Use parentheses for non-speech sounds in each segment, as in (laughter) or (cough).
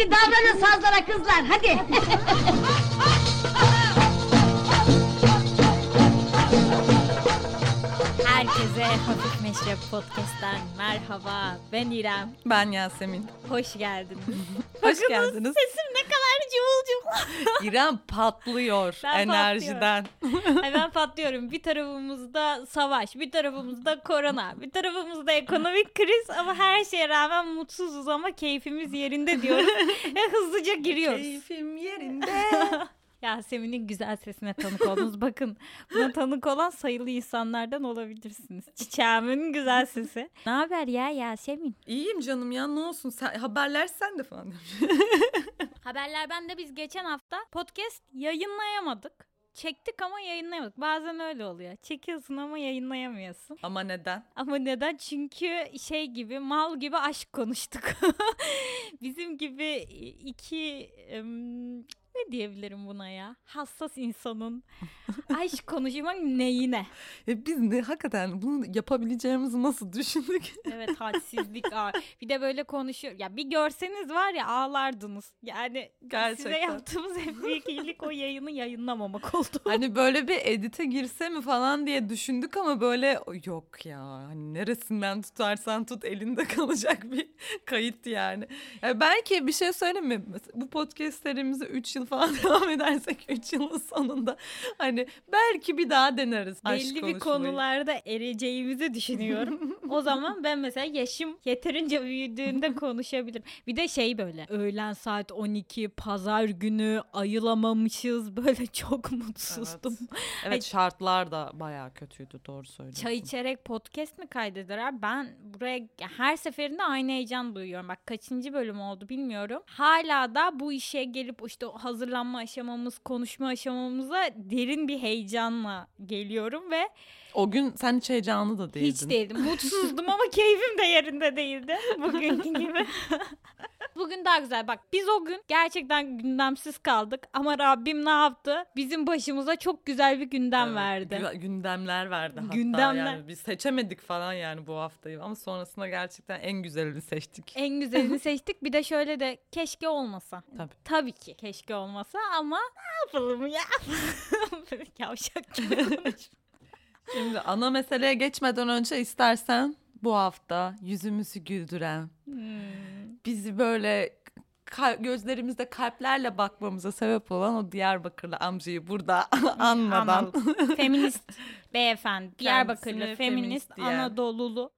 Hadi davranın sazlara kızlar hadi. (laughs) Meşrep Podcast'ten merhaba. Ben İrem. Ben Yasemin. Hoş geldiniz. (laughs) Hoş Bakınız geldiniz. Sesim ne kadar cıvıl cıvıl. (laughs) İrem patlıyor Ben enerjiden. Ay ben patlıyorum. Bir tarafımızda savaş, bir tarafımızda korona, bir tarafımızda ekonomik kriz ama her şeye rağmen mutsuzuz ama keyfimiz yerinde diyoruz. (laughs) Ve hızlıca giriyoruz. Keyfim yerinde. Yasemin'in güzel sesine tanık oldunuz. (laughs) Bakın buna tanık olan sayılı insanlardan olabilirsiniz. Çiçeğimin güzel sesi. (laughs) Ne haber ya Yasemin? İyiyim canım ya ne olsun sen haberler sen de falan. (laughs) Haberler bende biz geçen hafta podcast yayınlayamadık. Çektik ama yayınlayamadık. Bazen öyle oluyor. Çekiyorsun ama yayınlayamıyorsun. Ama neden? Ama neden? Çünkü şey gibi mal gibi aşk konuştuk. Bizim gibi iki ne diyebilirim buna ya? Hassas insanın (laughs) aşk konuşmak neyine? Ya biz ne hakikaten bunu yapabileceğimizi nasıl düşündük? (laughs) Evet hadsizlik. Aa, bir de böyle konuşuyor. Ya bir görseniz var ya ağlardınız. Yani size Gerçekten. yaptığımız en büyük iyilik o yayını yayınlamamak oldu. (laughs) hani böyle bir edite girse mi falan diye düşündük ama böyle yok ya. Hani neresinden tutarsan tut elinde kalacak bir kayıt yani. Ya belki bir şey söyleyeyim mi? Bu podcastlerimizi 3 yıl falan (laughs) devam edersek 3 yılın sonunda hani belki bir daha deneriz. aşk Belli bir konuşmayı. konularda ereceğimizi düşünüyorum. (laughs) o zaman ben mesela yaşım yeterince büyüdüğünde konuşabilirim. Bir de şey böyle öğlen saat 12 pazar günü ayılamamışız böyle (laughs) çok mutsuzdum. Evet Ay- şartlar da bayağı kötüydü doğru söylüyorsun. Çay içerek podcast mi kaydediler? Ben buraya her seferinde aynı heyecan duyuyorum. Bak kaçıncı bölüm oldu bilmiyorum. Hala da bu işe gelip işte o hazırlanma aşamamız, konuşma aşamamıza derin bir heyecanla geliyorum ve O gün sen hiç heyecanlı da değildin. hiç değildim. Mutsuzdum ama (laughs) keyfim de yerinde değildi. Bugünkü gibi. (laughs) Bugün daha güzel. Bak biz o gün gerçekten gündemsiz kaldık ama Rabbim ne yaptı? Bizim başımıza çok güzel bir gündem Evet, verdi. gü- Gündemler verdi hatta Gündemler. yani biz seçemedik falan yani bu haftayı ama sonrasında gerçekten en güzelini seçtik. En güzelini (laughs) seçtik. Bir de şöyle de keşke olmasa. Tabii. Tabii ki keşke olmasa ama ne yapalım ya? Yavşak gibi konuş. Şimdi ana meseleye geçmeden önce istersen bu hafta yüzümüzü güldüren, Hmm. bizi böyle gözlerimizde kalplerle bakmamıza sebep olan o Diyarbakırlı amcayı burada (laughs) anmadan feminist (laughs) beyefendi. Diyarbakırlı feminist, feminist. Anadolulu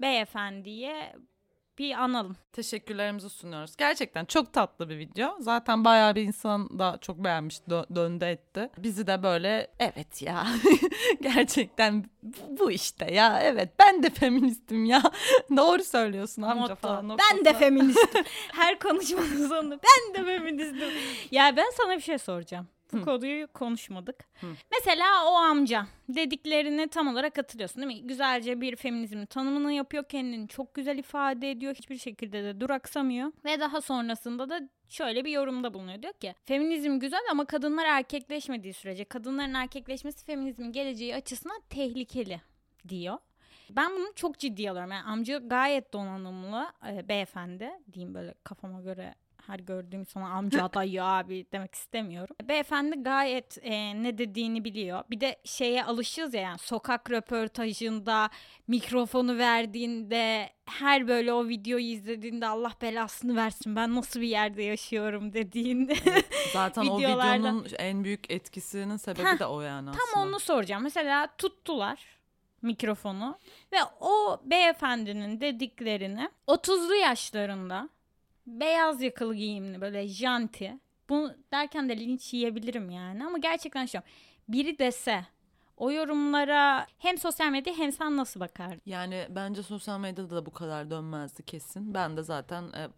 beyefendiye bir analım. teşekkürlerimizi sunuyoruz. Gerçekten çok tatlı bir video. Zaten bayağı bir insan da çok beğenmiş, dö- döndü etti. Bizi de böyle evet ya (laughs) gerçekten bu- bu işte ya evet ben de feministim ya. (laughs) Doğru söylüyorsun amca Motto. falan. Ben de feministim. (laughs) Her konuşmanın sonunda ben de feministim. ya ben sana bir şey soracağım. Bu Hı. konuyu konuşmadık. Hı. Mesela o amca dediklerini tam olarak hatırlıyorsun değil mi? Güzelce bir feminizmin tanımını yapıyor. Kendini çok güzel ifade ediyor. Hiçbir şekilde de duraksamıyor. Ve daha sonrasında da şöyle bir yorumda bulunuyor. Diyor ki feminizm güzel ama kadınlar erkekleşmediği sürece kadınların erkekleşmesi feminizmin geleceği açısından tehlikeli diyor. Ben bunu çok ciddiye alıyorum. Yani amca gayet donanımlı e, beyefendi diyeyim böyle kafama göre her gördüğüm sana amca (laughs) dayı abi demek istemiyorum. Beyefendi gayet e, ne dediğini biliyor. Bir de şeye alışığız ya yani sokak röportajında mikrofonu verdiğinde her böyle o videoyu izlediğinde Allah belasını versin ben nasıl bir yerde yaşıyorum dediğinde Zaten o videolarda. videonun en büyük etkisinin sebebi Heh, de o yani aslında. Tam onu soracağım. Mesela tuttular mikrofonu ve o beyefendinin dediklerini 30'lu yaşlarında beyaz yakalı giyimli böyle janti. Bunu derken de linç yiyebilirim yani ama gerçekten şu biri dese o yorumlara hem sosyal medya hem sen nasıl bakardın? Yani bence sosyal medyada da bu kadar dönmezdi kesin. Ben de zaten e,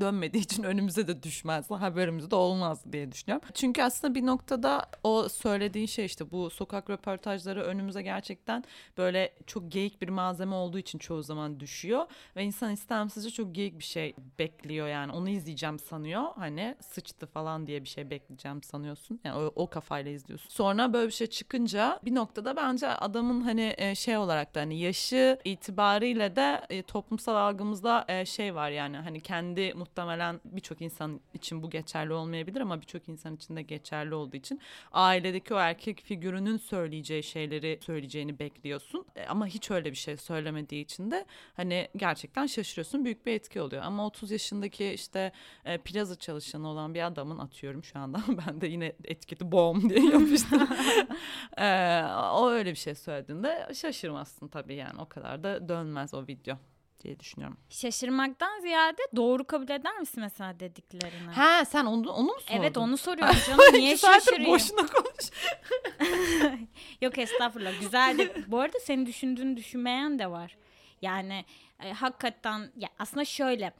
dönmediği için önümüze de düşmezdi. Haberimiz de olmazdı diye düşünüyorum. Çünkü aslında bir noktada o söylediğin şey işte bu sokak röportajları önümüze gerçekten böyle çok geyik bir malzeme olduğu için çoğu zaman düşüyor. Ve insan istemsizce çok geyik bir şey bekliyor yani. Onu izleyeceğim sanıyor. Hani sıçtı falan diye bir şey bekleyeceğim sanıyorsun. Yani o, o kafayla izliyorsun. Sonra böyle bir şey çıkınca bir noktada bence adamın hani e, şey olarak da hani yaşı itibariyle de toplumsal algımızda e, şey var yani hani kendi ki muhtemelen birçok insan için bu geçerli olmayabilir ama birçok insan için de geçerli olduğu için ailedeki o erkek figürünün söyleyeceği şeyleri söyleyeceğini bekliyorsun. E, ama hiç öyle bir şey söylemediği için de hani gerçekten şaşırıyorsun. Büyük bir etki oluyor. Ama 30 yaşındaki işte e, plaza çalışanı olan bir adamın atıyorum şu anda (laughs) ben de yine etiketi bom diye (laughs) yapıştım. e, o öyle bir şey söylediğinde şaşırmazsın tabii yani o kadar da dönmez o video diye düşünüyorum. Şaşırmaktan ziyade doğru kabul eder misin mesela dediklerini? Ha sen onu, onu mu sordun? Evet onu soruyorum (laughs) canım. Niye şaşırayım? boşuna konuş. (laughs) Yok estağfurullah güzel de bu arada senin düşündüğünü düşünmeyen de var. Yani e, hakikaten ya aslında şöyle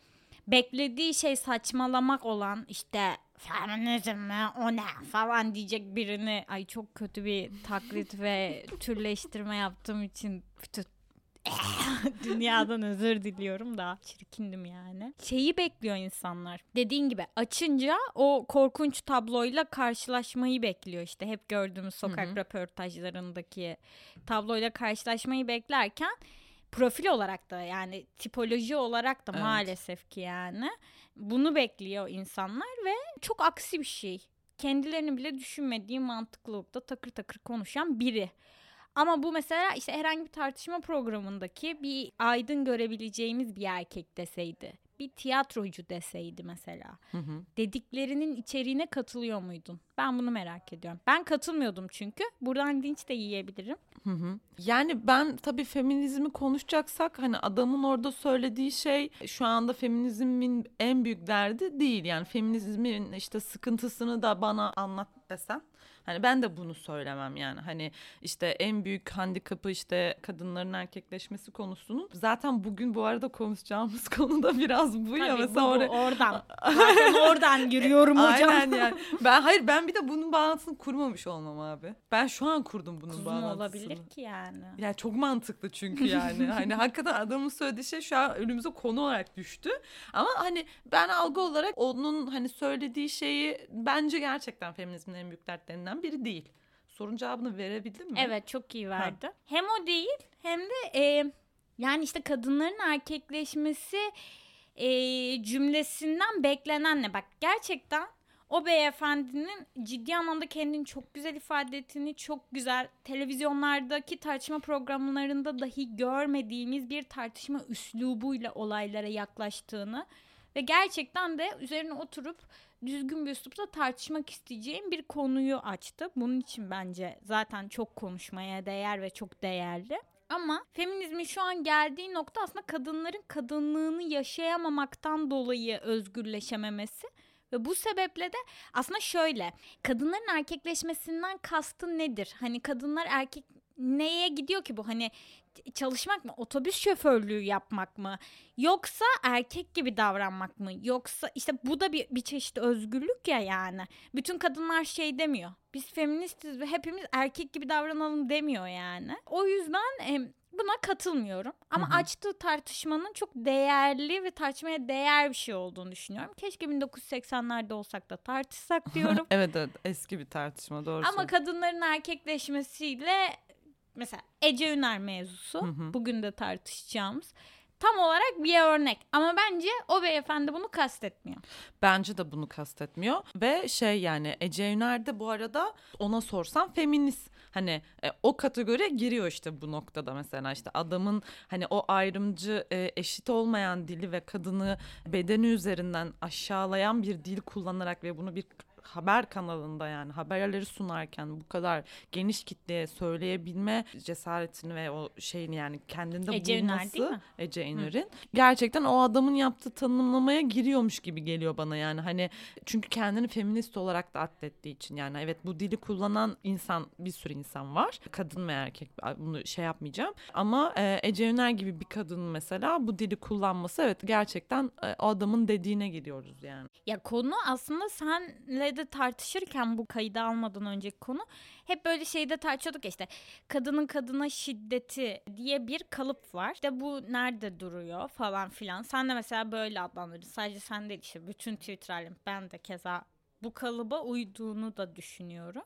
beklediği şey saçmalamak olan işte feminizm mi o ne falan diyecek birini ay çok kötü bir taklit ve türleştirme yaptığım için bütün (laughs) Dünyadan özür diliyorum da çirkindim yani. Şeyi bekliyor insanlar. Dediğin gibi açınca o korkunç tabloyla karşılaşmayı bekliyor işte. Hep gördüğümüz sokak Hı hı. röportajlarındaki tabloyla karşılaşmayı beklerken profil olarak da yani tipoloji olarak da Evet. maalesef ki yani bunu bekliyor insanlar ve çok aksi bir şey. Kendilerini bile düşünmediği mantıklılıkta takır takır konuşan biri. Ama bu mesela işte herhangi bir tartışma programındaki bir aydın görebileceğimiz bir erkek deseydi. Bir tiyatrocu deseydi mesela. Hı hı. Dediklerinin içeriğine katılıyor muydun? Ben bunu merak ediyorum. Ben katılmıyordum çünkü. Buradan linç de yiyebilirim. Hı hı. Yani ben tabii feminizmi konuşacaksak hani adamın orada söylediği şey şu anda feminizmin en büyük derdi değil. Yani feminizmin işte sıkıntısını da bana anlat desen hani ben de bunu söylemem yani. Hani işte en büyük handikapı işte kadınların erkekleşmesi konusunun zaten bugün bu arada konuşacağımız (laughs) konu da biraz bu ya Tabii bu- mesela bu oraya oradan. (laughs) Oradan giriyorum hocam. Aynen yani. Ben hayır ben bir de bunun bağlantısını kurmamış olmam abi. Ben şu an kurdum bunun Kuzum bağlantısını. olabilir ki yani. Yani çok mantıklı çünkü yani. (laughs) hani hakikaten adamın söylediği şey şu an önümüze konu olarak düştü. Ama hani ben algı olarak onun hani söylediği şeyi bence gerçekten feminizmin en büyük dertlerinden biri değil. Sorun cevabını verebildim mi? Evet çok iyi verdi. Hem o değil hem de e, yani işte kadınların erkekleşmesi e, cümlesinden beklenen ne? Bak gerçekten o beyefendinin ciddi anlamda kendini çok güzel ifade ettiğini, çok güzel televizyonlardaki tartışma programlarında dahi görmediğimiz bir tartışma üslubuyla olaylara yaklaştığını ve gerçekten de üzerine oturup düzgün bir üslupla tartışmak isteyeceğim bir konuyu açtı. Bunun için bence zaten çok konuşmaya değer ve çok değerli. Ama feminizmin şu an geldiği nokta aslında kadınların kadınlığını yaşayamamaktan dolayı özgürleşememesi. Ve bu sebeple de aslında şöyle kadınların erkekleşmesinden kastı nedir? Hani kadınlar erkek neye gidiyor ki bu? Hani çalışmak mı? Otobüs şoförlüğü yapmak mı? Yoksa erkek gibi davranmak mı? Yoksa işte bu da bir, bir çeşit özgürlük ya yani. Bütün kadınlar şey demiyor. Biz feministiz ve hepimiz erkek gibi davranalım demiyor yani. O yüzden em, buna katılmıyorum. Ama Hı hı. açtığı tartışmanın çok değerli ve tartışmaya değer bir şey olduğunu düşünüyorum. Keşke 1980'lerde olsak da tartışsak (laughs) diyorum. evet evet eski bir tartışma doğru Ama kadınların erkekleşmesiyle mesela Ece Üner mevzusu Hı hı. bugün de tartışacağımız tam olarak bir örnek. Ama bence o beyefendi bunu kastetmiyor. Bence de bunu kastetmiyor ve şey yani Ece Üner de bu arada ona sorsam feminist hani e, o kategoriye giriyor işte bu noktada mesela işte adamın hani o ayrımcı e, eşit olmayan dili ve kadını bedeni üzerinden aşağılayan bir dil kullanarak ve bunu bir haber kanalında yani haberleri sunarken bu kadar geniş kitleye söyleyebilme cesaretini ve o şeyini yani kendinde Ece bulması? Ece Üner'in gerçekten o adamın yaptığı tanımlamaya giriyormuş gibi geliyor bana yani. Hani çünkü kendini feminist olarak da atlettiği için yani evet bu dili kullanan insan bir sürü insan var. Kadın ve erkek bunu şey yapmayacağım. Ama e, Ece Üner gibi bir kadın mesela bu dili kullanması evet gerçekten e, o adamın dediğine giriyoruz yani. Ya konu aslında senle de tartışırken bu kaydı almadan önceki konu hep böyle şeyde tartışıyorduk işte kadının kadına şiddeti diye bir kalıp var. İşte bu nerede duruyor falan filan. Sen de mesela böyle adlandırırsın. Sadece sen değil işte bütün Twitter'lerim ben de keza bu kalıba uyduğunu da düşünüyorum.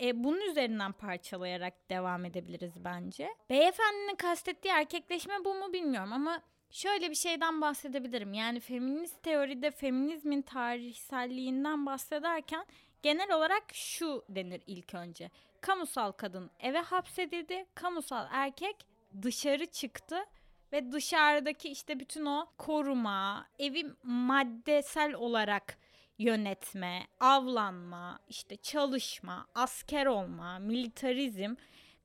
E, bunun üzerinden parçalayarak devam edebiliriz bence. Beyefendinin kastettiği erkekleşme bu mu bilmiyorum ama Şöyle bir şeyden bahsedebilirim. Yani feminist teoride feminizmin tarihselliğinden bahsederken genel olarak şu denir ilk önce. Kamusal kadın eve hapsedildi, kamusal erkek dışarı çıktı ve dışarıdaki işte bütün o koruma, evi maddesel olarak yönetme, avlanma, işte çalışma, asker olma, militarizm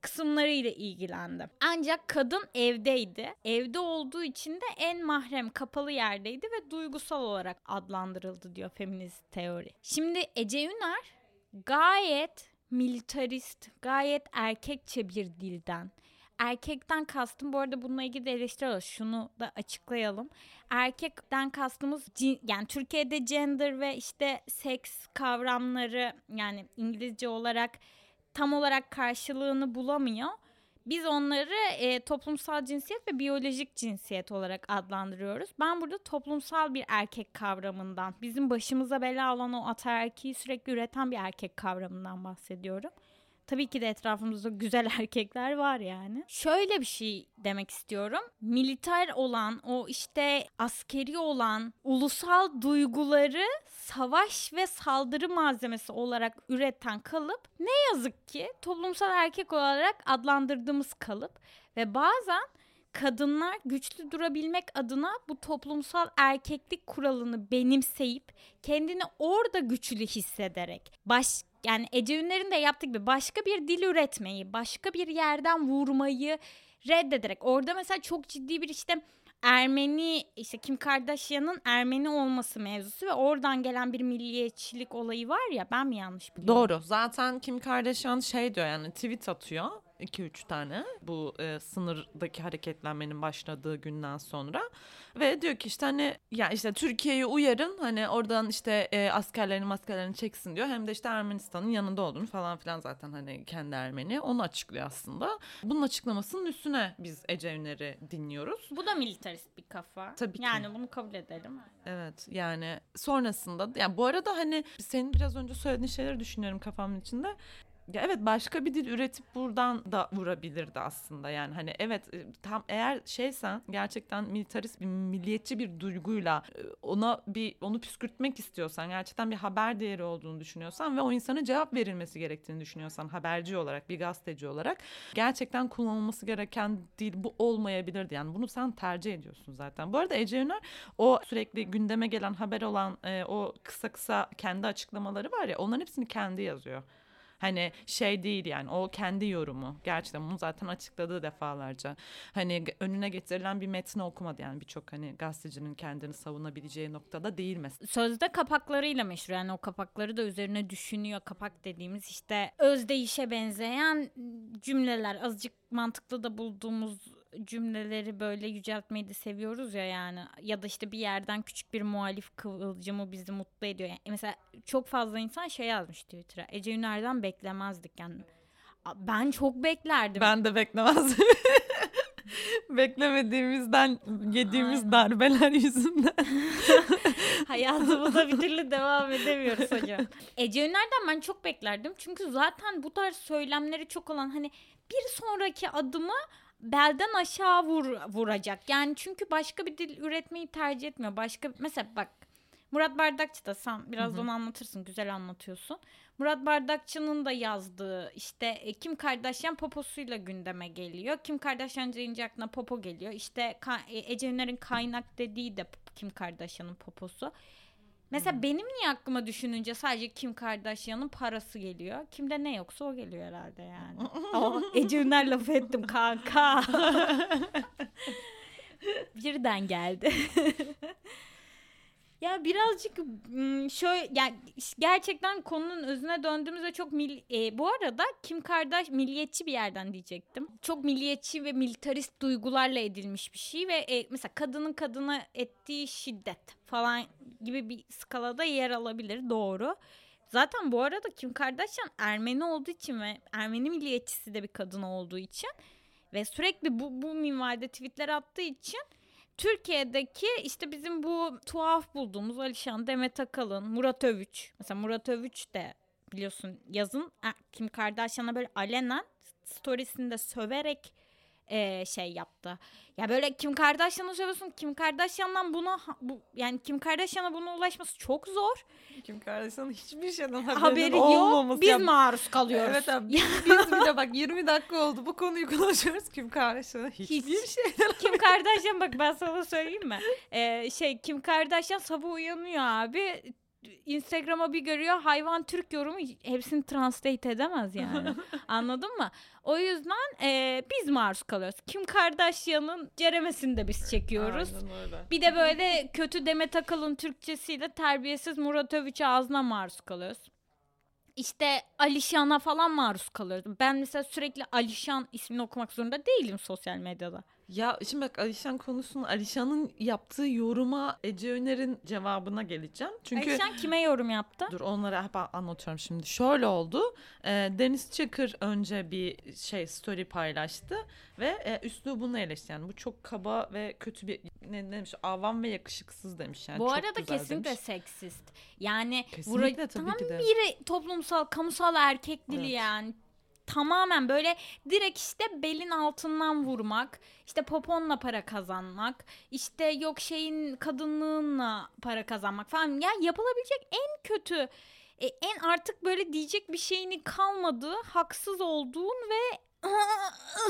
kısımlarıyla ilgilendi. Ancak kadın evdeydi. Evde olduğu için de en mahrem kapalı yerdeydi ve duygusal olarak adlandırıldı diyor feminist teori. Şimdi Ece Üner gayet militarist, gayet erkekçe bir dilden erkekten kastım bu arada bununla ilgili de eleştiri. Şunu da açıklayalım. Erkekten kastımız yani Türkiye'de gender ve işte seks kavramları yani İngilizce olarak tam olarak karşılığını bulamıyor. Biz onları e, toplumsal cinsiyet ve biyolojik cinsiyet olarak adlandırıyoruz. Ben burada toplumsal bir erkek kavramından, bizim başımıza bela olan o ataerkiyi sürekli üreten bir erkek kavramından bahsediyorum. Tabii ki de etrafımızda güzel (laughs) erkekler var yani. Şöyle bir şey demek istiyorum. Militer olan o işte askeri olan ulusal duyguları savaş ve saldırı malzemesi olarak üreten kalıp ne yazık ki toplumsal erkek olarak adlandırdığımız kalıp ve bazen kadınlar güçlü durabilmek adına bu toplumsal erkeklik kuralını benimseyip kendini orada güçlü hissederek baş yani Ece Ünler'in de yaptığı gibi başka bir dil üretmeyi, başka bir yerden vurmayı reddederek orada mesela çok ciddi bir işte Ermeni işte Kim Kardashian'ın Ermeni olması mevzusu ve oradan gelen bir milliyetçilik olayı var ya ben mi yanlış biliyorum? Doğru. Zaten Kim Kardashian şey diyor yani tweet atıyor 2-3 tane bu e, sınırdaki hareketlenmenin başladığı günden sonra ve diyor ki işte hani ya işte Türkiye'yi uyarın hani oradan işte e, askerlerini askerlerini çeksin diyor hem de işte Ermenistan'ın yanında olduğunu falan filan zaten hani kendi Ermeni onu açıklıyor aslında. Bunun açıklamasının üstüne biz Ece Üner'i dinliyoruz. Bu da militarist bir kafa. Tabii ki. Yani bunu kabul edelim. Evet yani sonrasında yani bu arada hani senin biraz önce söylediğin şeyleri düşünüyorum kafamın içinde. Ya evet başka bir dil üretip buradan da vurabilirdi aslında yani hani evet e, tam eğer şeysen gerçekten militarist bir milliyetçi bir duyguyla e, ona bir onu püskürtmek istiyorsan gerçekten bir haber değeri olduğunu düşünüyorsan ve o insana cevap verilmesi gerektiğini düşünüyorsan haberci olarak bir gazeteci olarak gerçekten kullanılması gereken dil bu olmayabilirdi yani bunu sen tercih ediyorsun zaten. Bu arada Ece Üner o sürekli gündeme gelen haber olan e, o kısa kısa kendi açıklamaları var ya onların hepsini kendi yazıyor. Hani şey değil yani o kendi yorumu. Gerçekten bunu zaten açıkladığı defalarca. Hani önüne getirilen bir metni okumadı yani birçok hani gazetecinin kendini savunabileceği noktada değil mesela. Sözde kapaklarıyla meşhur yani o kapakları da üzerine düşünüyor. Kapak dediğimiz işte özdeyişe benzeyen cümleler azıcık mantıklı da bulduğumuz cümleleri böyle yüceltmeyi de seviyoruz ya yani ya da işte bir yerden küçük bir muhalif kıvılcımı bizi mutlu ediyor. Yani mesela çok fazla insan şey yazmış Twitter'a. Ece Üner'den beklemezdik yani. Ben çok beklerdim. Ben de beklemezdim. (laughs) Beklemediğimizden yediğimiz Aynen. darbeler yüzünden. (laughs) Hayatımıza bir türlü devam edemiyoruz hocam. Ece Üner'den ben çok beklerdim. Çünkü zaten bu tarz söylemleri çok olan hani bir sonraki adımı belden aşağı vur, vuracak. Yani çünkü başka bir dil üretmeyi tercih etmiyor. Başka mesela bak Murat Bardakçı da sen biraz onu anlatırsın. Güzel anlatıyorsun. Murat Bardakçı'nın da yazdığı işte e, Kim Kardashian poposuyla gündeme geliyor. Kim Kardashian deyince aklına popo geliyor. İşte e, Ece Üner'in kaynak dediği de Kim Kardashian'ın poposu. Mesela benim niye aklıma düşününce sadece Kim Kardashian'ın parası geliyor. Kimde ne yoksa o geliyor herhalde yani. (laughs) Ama Ece Üner laf ettim kanka. (laughs) Birden geldi. (laughs) Ya birazcık şöyle yani gerçekten konunun özüne döndüğümüzde çok mil, e, bu arada Kim Kardashian milliyetçi bir yerden diyecektim. Çok milliyetçi ve militarist duygularla edilmiş bir şey ve e, mesela kadının kadına ettiği şiddet falan gibi bir skalada yer alabilir doğru. Zaten bu arada Kim Kardashian Ermeni olduğu için ve Ermeni milliyetçisi de bir kadın olduğu için ve sürekli bu, bu minvalde tweetler attığı için Türkiye'deki işte bizim bu tuhaf bulduğumuz Alişan, Demet Akalın, Murat Övüç. Mesela Murat Övüç de biliyorsun yazın Kim Kardashian'a böyle alenen storiesinde söverek e, şey yaptı. Ya böyle Kim Kardashian'ı seviyorsun. Kim Kardashian'dan buna bu yani Kim Kardashian'a buna ulaşması çok zor. Kim Kardashian'ın hiçbir şeyden Haberi yok. Biz Ya- maruz kalıyoruz. Evet abi biz, (laughs) biz bile bak 20 dakika oldu bu konuyu konuşuyoruz. Kim Kardashian'ın hiçbir Hiç. şeyden Kim Kardashian bak ben sana söyleyeyim mi? Ee, şey Kim Kardashian sabah uyanıyor abi. Instagram'a bir görüyor hayvan Türk yorumu hepsini translate edemez yani. (laughs) Anladın mı? O yüzden e, biz maruz kalıyoruz. Kim Kardashian'ın ceremesini de biz çekiyoruz. Bir de böyle kötü Demet Akalın Türkçesiyle terbiyesiz Murat Övüç'e ağzına maruz kalıyoruz. İşte Alişan'a falan maruz kalıyoruz. Ben mesela sürekli Alişan ismini okumak zorunda değilim sosyal medyada. Ya şimdi bak Alişan konusunu Alişan'ın yaptığı yoruma Ece Öner'in cevabına geleceğim. Çünkü Alişan kime yorum yaptı? Dur onları hep anlatıyorum şimdi. Şöyle oldu. Ee, Deniz Çakır önce bir şey story paylaştı ve e, üslubunu eleştirdi. Yani bu çok kaba ve kötü bir ne, ne demiş? Avam ve yakışıksız demiş. Yani Bu çok arada kesinlikle demiş. seksist. Yani Kesinlikle vura- tabii tam ki de. bir toplumsal, kamusal erkek dili Evet. yani. Tamamen böyle direkt işte belin altından vurmak, işte poponla para kazanmak, işte yok şeyin kadınlığınla para kazanmak falan. Ya yapılabilecek en kötü, e, en artık böyle diyecek bir şeyini kalmadığı, haksız olduğun ve (laughs)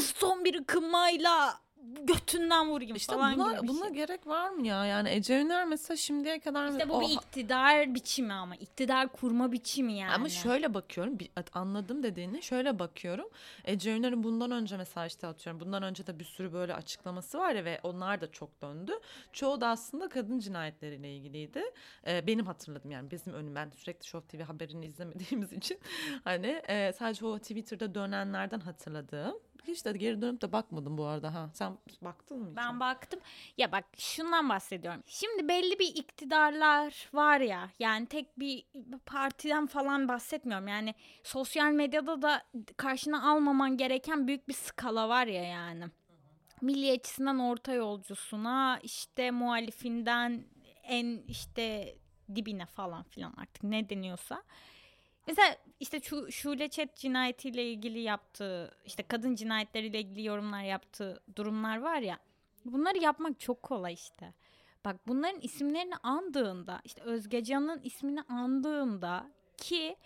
son bir ıkınmayla götünden vurayım İşte falan buna, gibi buna şey. gerek var mı ya? Yani Ece Öner mesela şimdiye kadar İşte bu o- bir iktidar biçimi ama iktidar kurma biçimi yani. Ama şöyle bakıyorum, anladım dediğini şöyle bakıyorum. Ece Önder'in bundan önce mesela işte atıyorum, bundan önce de bir sürü böyle açıklaması var ya ve onlar da çok döndü. Çoğu da aslında kadın cinayetleriyle ilgiliydi. Ee, benim hatırladım yani bizim önüm, ben sürekli Show TV haberini izlemediğimiz (laughs) için hani e, sadece o Twitter'da dönenlerden hatırladığım. Hiç de geri dönüp de bakmadım bu arada ha. Sen baktın mı? hiç? Ben baktım. Ya bak şundan bahsediyorum. Şimdi belli bir iktidarlar var ya. Yani tek bir partiden falan bahsetmiyorum. Yani sosyal medyada da karşına almaman gereken büyük bir skala var ya yani. Milliyetçisinden orta yolcusuna işte muhalifinden en işte dibine falan filan artık ne deniyorsa. Mesela işte şu Şule Çet cinayetiyle ilgili yaptığı işte kadın cinayetleriyle ilgili yorumlar yaptığı durumlar var ya. Bunları yapmak çok kolay işte. Bak bunların isimlerini andığında işte Özgecan'ın ismini andığında ki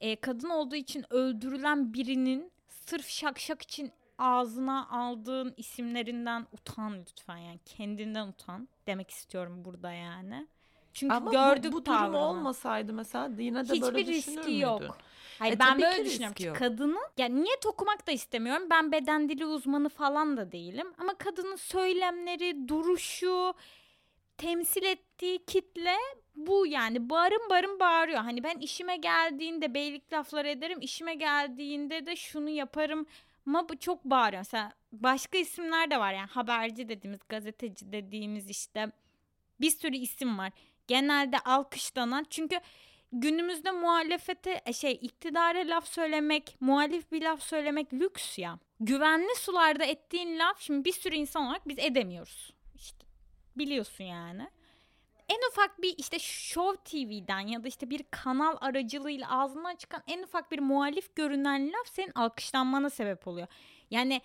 e, kadın olduğu için öldürülen birinin sırf şak şak için ağzına aldığın isimlerinden utan lütfen yani kendinden utan demek istiyorum burada yani. Çünkü Ama gördük bu, bu durum tavrını. olmasaydı mesela yine de böyle Hiçbir düşünür riski müydün? yok. Hayır E, ben tabii böyle düşünüyorum. riski yok. Kadının ya niyet okumak da istemiyorum. Ben beden dili uzmanı falan da değilim. Ama kadının söylemleri, duruşu, temsil ettiği kitle bu yani bağırın bağırın bağırıyor. Hani ben işime geldiğinde beylik laflar ederim. işime geldiğinde de şunu yaparım. Ama bu çok bağırıyor. Mesela başka isimler de var yani haberci dediğimiz, gazeteci dediğimiz işte bir sürü isim var. Genelde alkışlanan çünkü günümüzde muhalefete e, şey iktidara laf söylemek, muhalif bir laf söylemek lüks ya. Güvenli sularda ettiğin laf şimdi bir sürü insan olarak biz edemiyoruz. İşte biliyorsun yani. En ufak bir işte Show TV'den ya da işte bir kanal aracılığıyla ağzından çıkan en ufak bir muhalif görünen laf senin alkışlanmana sebep oluyor. Yani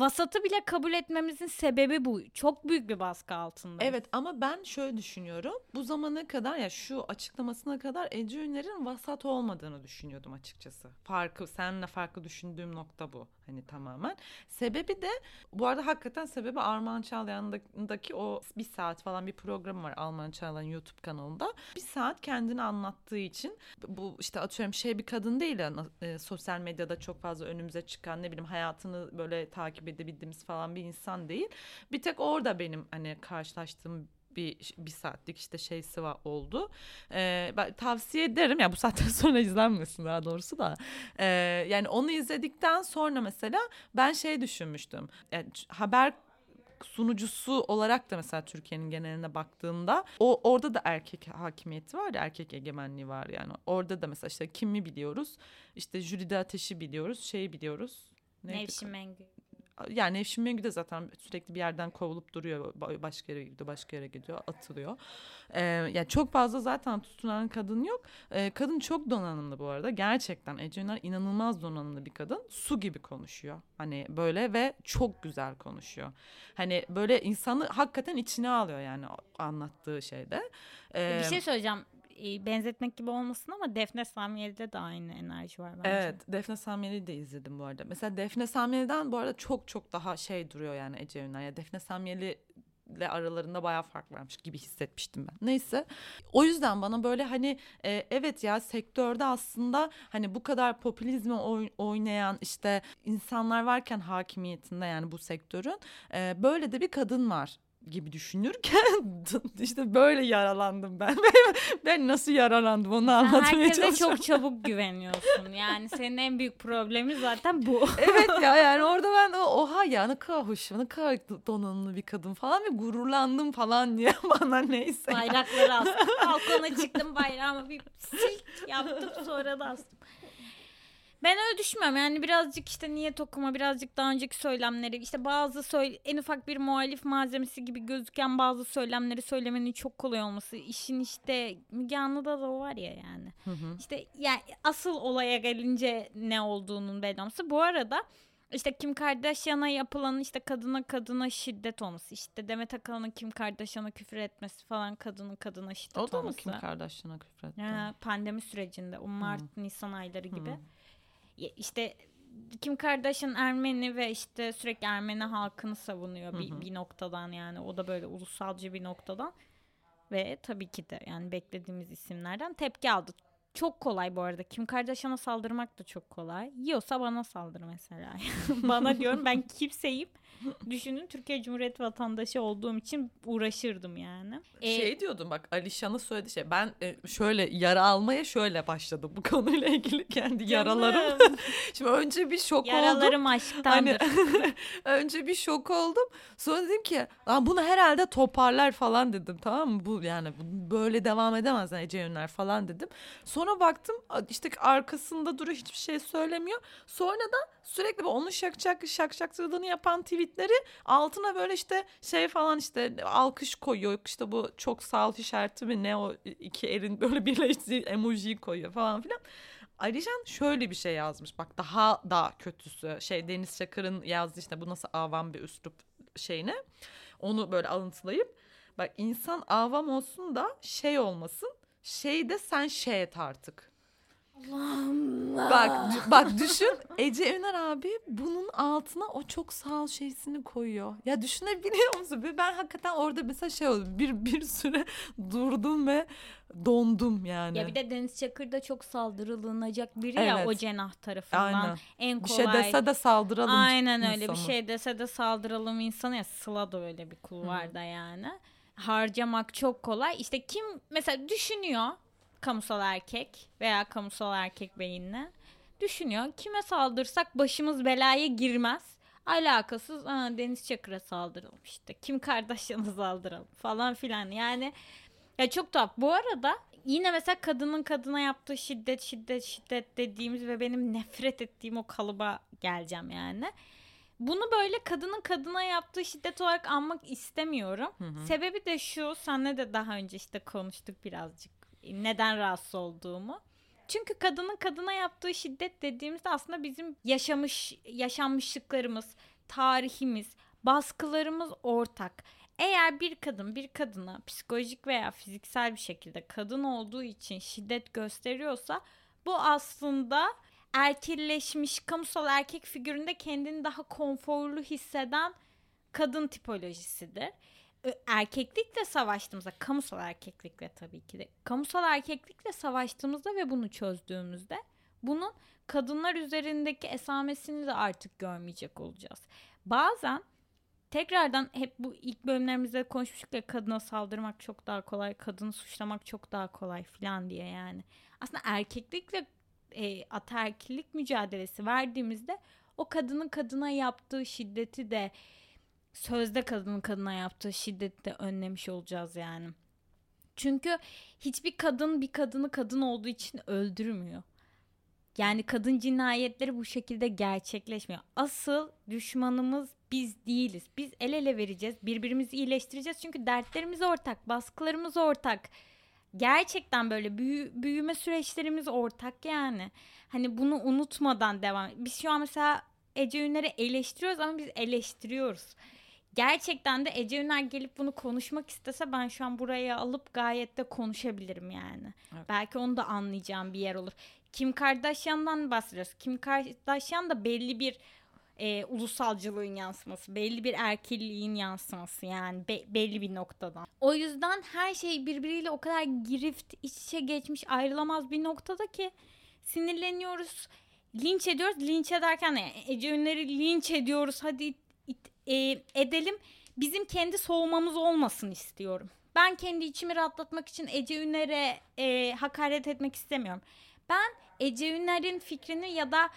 vasatı bile kabul etmemizin sebebi bu. Çok büyük bir baskı altında. Evet ama ben şöyle düşünüyorum. Bu zamana kadar ya şu açıklamasına kadar Ece Üner'in vasat olmadığını düşünüyordum açıkçası. Farkı seninle farklı düşündüğüm nokta bu. Hani tamamen. Sebebi de bu arada hakikaten sebebi Armağan Çağlayan'daki o bir saat falan bir programı var Armağan Çağlayan YouTube kanalında. Bir saat kendini anlattığı için bu işte atıyorum şey bir kadın değil ya e, sosyal medyada çok fazla önümüze çıkan ne bileyim hayatını böyle takip edebildiğimiz falan bir insan değil. Bir tek orada benim hani karşılaştığım bir, bir saatlik işte şeysi var oldu. Ee, tavsiye ederim ya bu saatten (laughs) sonra izlenmesin daha doğrusu da. Ee, yani onu izledikten sonra mesela ben şey düşünmüştüm. Yani haber sunucusu olarak da mesela Türkiye'nin geneline baktığında o orada da erkek hakimiyeti var ya erkek egemenliği var yani orada da mesela işte kimi biliyoruz işte Jülide Ateş'i biliyoruz şeyi biliyoruz Neydi? Nevşin Mengü. Yani Nevşin Mengü de zaten sürekli bir yerden kovulup duruyor. Ba- Başka yere gidiyor, başka yere gidiyor, atılıyor. Ee, yani çok fazla zaten tutunan kadın yok. Ee, kadın çok donanımlı bu arada. Gerçekten Ece Üner inanılmaz donanımlı bir kadın. Su gibi konuşuyor. Hani böyle ve çok güzel konuşuyor. Hani böyle insanı hakikaten içine alıyor yani anlattığı şeyde. Ee, Bir şey söyleyeceğim. Benzetmek gibi olmasın ama Defne Samyeli'de de aynı enerji var bence. Evet Defne Samyeli'yi de izledim bu arada. Mesela Defne Samyeli'den bu arada çok çok daha şey duruyor yani Ece Üner. Ya Defne Samyeli ile aralarında bayağı fark varmış gibi hissetmiştim ben. Neyse. O yüzden bana böyle hani e, evet ya sektörde aslında hani bu kadar popülizme oy- oynayan işte insanlar varken hakimiyetinde yani bu sektörün e, böyle de bir kadın var gibi düşünürken (laughs) işte böyle yaralandım (laughs) ben. ben nasıl yaralandım onu anlatmaya herkese çalışıyorum. çok çabuk güveniyorsun. Yani senin en büyük problemin zaten bu. (laughs) evet ya yani orada ben de oha ya ne kadar hoş ne kadar donanımlı bir kadın falan ve gururlandım falan diye bana neyse. Bayrakları astım. Balkona çıktım bayrağımı bir silk yaptım sonra da astım. Ben öyle düşünmüyorum. Yani birazcık işte niyet okuma, birazcık daha önceki söylemleri, işte bazı söyle, en ufak bir muhalif malzemesi gibi gözüken bazı söylemleri söylemenin çok kolay olması. İşin işte Müge Anlı'da da o var ya yani. Hı hı. İşte yani asıl olaya gelince ne olduğunun belli olması. Bu arada işte Kim Kardashian'a yapılan işte kadına kadına şiddet olması. işte Demet Akalın'ın Kim Kardashian'a küfür etmesi falan kadının kadına şiddet O da mı olması. Kim Kardashian'a küfretti? Ya, pandemi sürecinde o Mart Nisan ayları gibi. Hı. İşte Kim Kardashian Ermeni ve işte sürekli Ermeni halkını savunuyor bir, Hı hı. bir noktadan yani o da böyle ulusalcı bir noktadan ve tabii ki de yani beklediğimiz isimlerden tepki aldı. Çok kolay bu arada. Kim Kardashian'a saldırmak da çok kolay. Yiyorsa bana saldır mesela. (laughs) bana diyorum ben kimseyim. Düşünün Türkiye Cumhuriyeti vatandaşı olduğum için uğraşırdım yani. Ee, Şey diyordum bak Alişan'ın söylediği şey ben e, şöyle yara almaya şöyle başladım bu konuyla ilgili (laughs) kendi yaralarım. (laughs) Şimdi önce bir şok oldum. Yaralarım aşktandır. Hani önce bir şok oldum. Sonra dedim ki Lan bunu herhalde toparlar falan dedim tamam mı? Bu yani böyle devam edemez Ece Ünler falan dedim. Sonra baktım işte arkasında duruyor hiçbir şey söylemiyor. Sonra da sürekli onun şakşak şakşaklığını yapan tweetleri altına böyle işte şey falan işte alkış koyuyor. İşte bu çok sağ ol işareti mi ne o iki elin böyle (laughs) birleştiği emojiyi koyuyor falan filan. Alican şöyle bir şey yazmış bak daha da kötüsü şey Deniz Çakır'ın yazdığı işte bu nasıl avam bir üslup şeyine onu böyle alıntılayıp bak insan avam olsun da şey olmasın şey de sen şey et artık. Bak dü- bak düşün Ece Üner abi bunun altına o çok sağ ol şeysini koyuyor. Ya düşünebiliyor musun? Ve Ben hakikaten orada mesela şey oldu bir bir süre (laughs) durdum ve dondum yani. Ya bir de Deniz Çakır da çok saldırılınacak biri ya Evet. o cenah tarafından. Aynen. En Bir kolay. şey dese de saldıralım Aynen öyle bir insanı. şey dese de saldıralım insanı ya Sıla da öyle bir kul var da yani. Harcamak çok kolay. İşte kim mesela düşünüyor kamusal erkek veya kamusal erkek beyinle düşünüyor. Kime saldırsak başımız belaya girmez. Alakasız Aa, Deniz Çakır'a saldıralım işte. Kim Kardashian'a saldıralım falan filan. Yani ya çok tuhaf. Bu arada yine mesela kadının kadına yaptığı şiddet şiddet şiddet dediğimiz ve benim nefret ettiğim o kalıba geleceğim yani. Bunu böyle kadının kadına yaptığı şiddet olarak anmak istemiyorum. Sebebi de şu, senle de daha önce işte konuştuk birazcık neden rahatsız olduğumu. Çünkü kadının kadına yaptığı şiddet dediğimizde aslında bizim yaşamış yaşanmışlıklarımız, tarihimiz, baskılarımız ortak. Eğer bir kadın bir kadına psikolojik veya fiziksel bir şekilde kadın olduğu için şiddet gösteriyorsa bu aslında erkilleşmiş kamusal erkek figüründe kendini daha konforlu hisseden kadın tipolojisidir. Erkeklikle savaştığımızda, kamusal erkeklikle tabii ki de, kamusal erkeklikle savaştığımızda ve bunu çözdüğümüzde bunun kadınlar üzerindeki esamesini de artık görmeyecek olacağız. Bazen tekrardan hep bu ilk bölümlerimizde konuşmuştuk ya kadına saldırmak çok daha kolay, kadını suçlamak çok daha kolay falan diye yani. Aslında erkeklikle e, ataerkillik mücadelesi verdiğimizde o kadının kadına yaptığı şiddeti de sözde kadının kadına yaptığı şiddeti de önlemiş olacağız yani. Çünkü hiçbir kadın bir kadını kadın olduğu için öldürmüyor. Yani kadın cinayetleri bu şekilde gerçekleşmiyor. Asıl düşmanımız biz değiliz. Biz el ele vereceğiz, birbirimizi iyileştireceğiz. Çünkü dertlerimiz ortak, baskılarımız ortak. Gerçekten böyle büyü- büyüme süreçlerimiz ortak yani. Hani bunu unutmadan devam. Biz şu an mesela Ece Ünler'i eleştiriyoruz ama biz eleştiriyoruz. Gerçekten de Ece Üner gelip bunu konuşmak istese ben şu an buraya alıp gayet de konuşabilirim yani. Evet. Belki onu da anlayacağım bir yer olur. Kim Kardashian'dan bahsediyoruz. Kim Kardashian da belli bir e, ulusalcılığın yansıması, belli bir erkilliğin yansıması yani be- belli bir noktadan. O yüzden her şey birbiriyle o kadar girift, iç içe geçmiş, ayrılamaz bir noktada ki sinirleniyoruz, linç ediyoruz. Linç ederken de Ece Ünler'i linç ediyoruz. Hadi it- it- e, edelim. Bizim kendi soğumamız olmasın istiyorum. Ben kendi içimi rahatlatmak için Ece Üner'e e, hakaret etmek istemiyorum. Ben Ece Üner'in fikrini ya da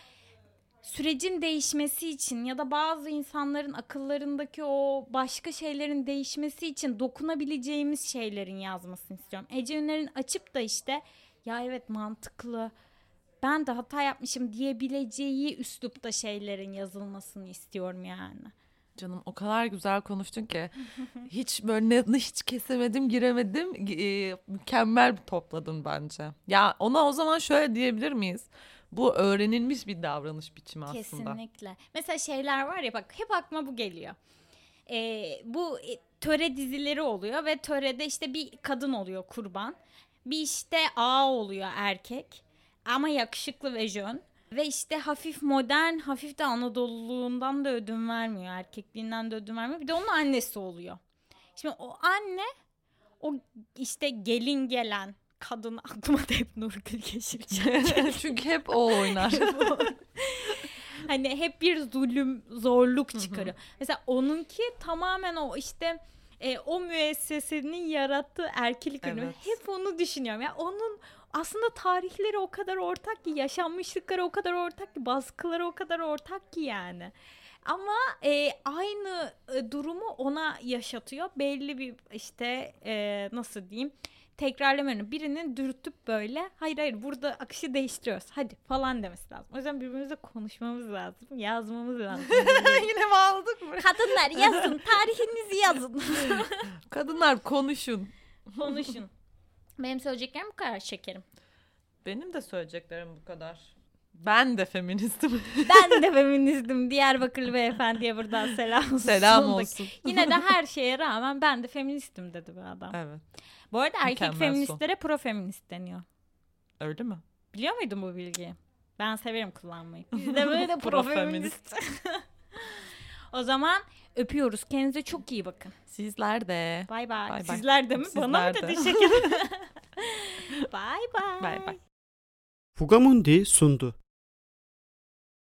sürecin değişmesi için ya da bazı insanların akıllarındaki o başka şeylerin değişmesi için dokunabileceğimiz şeylerin yazmasını istiyorum. Ece Üner'in açıp da işte ya evet mantıklı ben de hata yapmışım diyebileceği üslupta şeylerin yazılmasını istiyorum yani. Canım o kadar güzel konuştun ki (laughs) hiç böyle ne, hiç kesemedim giremedim e, mükemmel topladın bence. Ya ona o zaman şöyle diyebilir miyiz? Bu öğrenilmiş bir davranış biçimi aslında. Kesinlikle. Mesela şeyler var ya bak hep aklıma bu geliyor. Ee, bu e, töre dizileri oluyor ve törede işte bir kadın oluyor kurban. Bir işte ağa oluyor erkek ama yakışıklı ve jön. Ve işte hafif modern, hafif de Anadolu'luğundan da ödün vermiyor. Erkekliğinden de ödün vermiyor. Bir de onun annesi oluyor. Şimdi o anne o işte gelin gelen kadın (laughs) aklıma da hep Nurgül Yeşilçay (laughs) Çünkü hep o oynar. hani hep bir zulüm, zorluk çıkarıyor. Mesela onunki tamamen o işte e, o müessesenin yarattığı erkek önemi. Evet. Hep onu düşünüyorum. Ya onun aslında tarihleri o kadar ortak ki, yaşanmışlıkları o kadar ortak ki, baskıları o kadar ortak ki yani. Ama e, aynı e, durumu ona yaşatıyor. Belli bir işte e, nasıl diyeyim tekrarlamıyorum. Birinin dürtüp böyle hayır hayır burada akışı değiştiriyoruz hadi falan demesi lazım. O yüzden birbirimizle konuşmamız lazım. Yazmamız lazım. (laughs) Yine bağladık mı? Kadınlar yazın tarihinizi yazın. (laughs) Kadınlar konuşun. Konuşun. Benim söyleyeceklerim bu kadar şekerim. Benim de söyleyeceklerim bu kadar. Ben de feministim. (laughs) Ben de feministim. Diyarbakırlı beyefendiye buradan selam olsun. Selam olsun. Yine de (laughs) her şeye rağmen ben de feministim dedi bu adam. Evet. Bu arada erkek Mükemmel son. feministlere profeminist deniyor. Öyle mi? Biliyor muydun bu bilgiyi? Ben severim kullanmayı. (laughs) Biz de böyle Profeminist. profeminist. o zaman öpüyoruz. Kendinize çok iyi bakın. Sizler de. Bay bay. Sizler de mi? Bana mı Sizler de. dedi şekerim? Bay bay. Bay bay. Fugamundi sundu.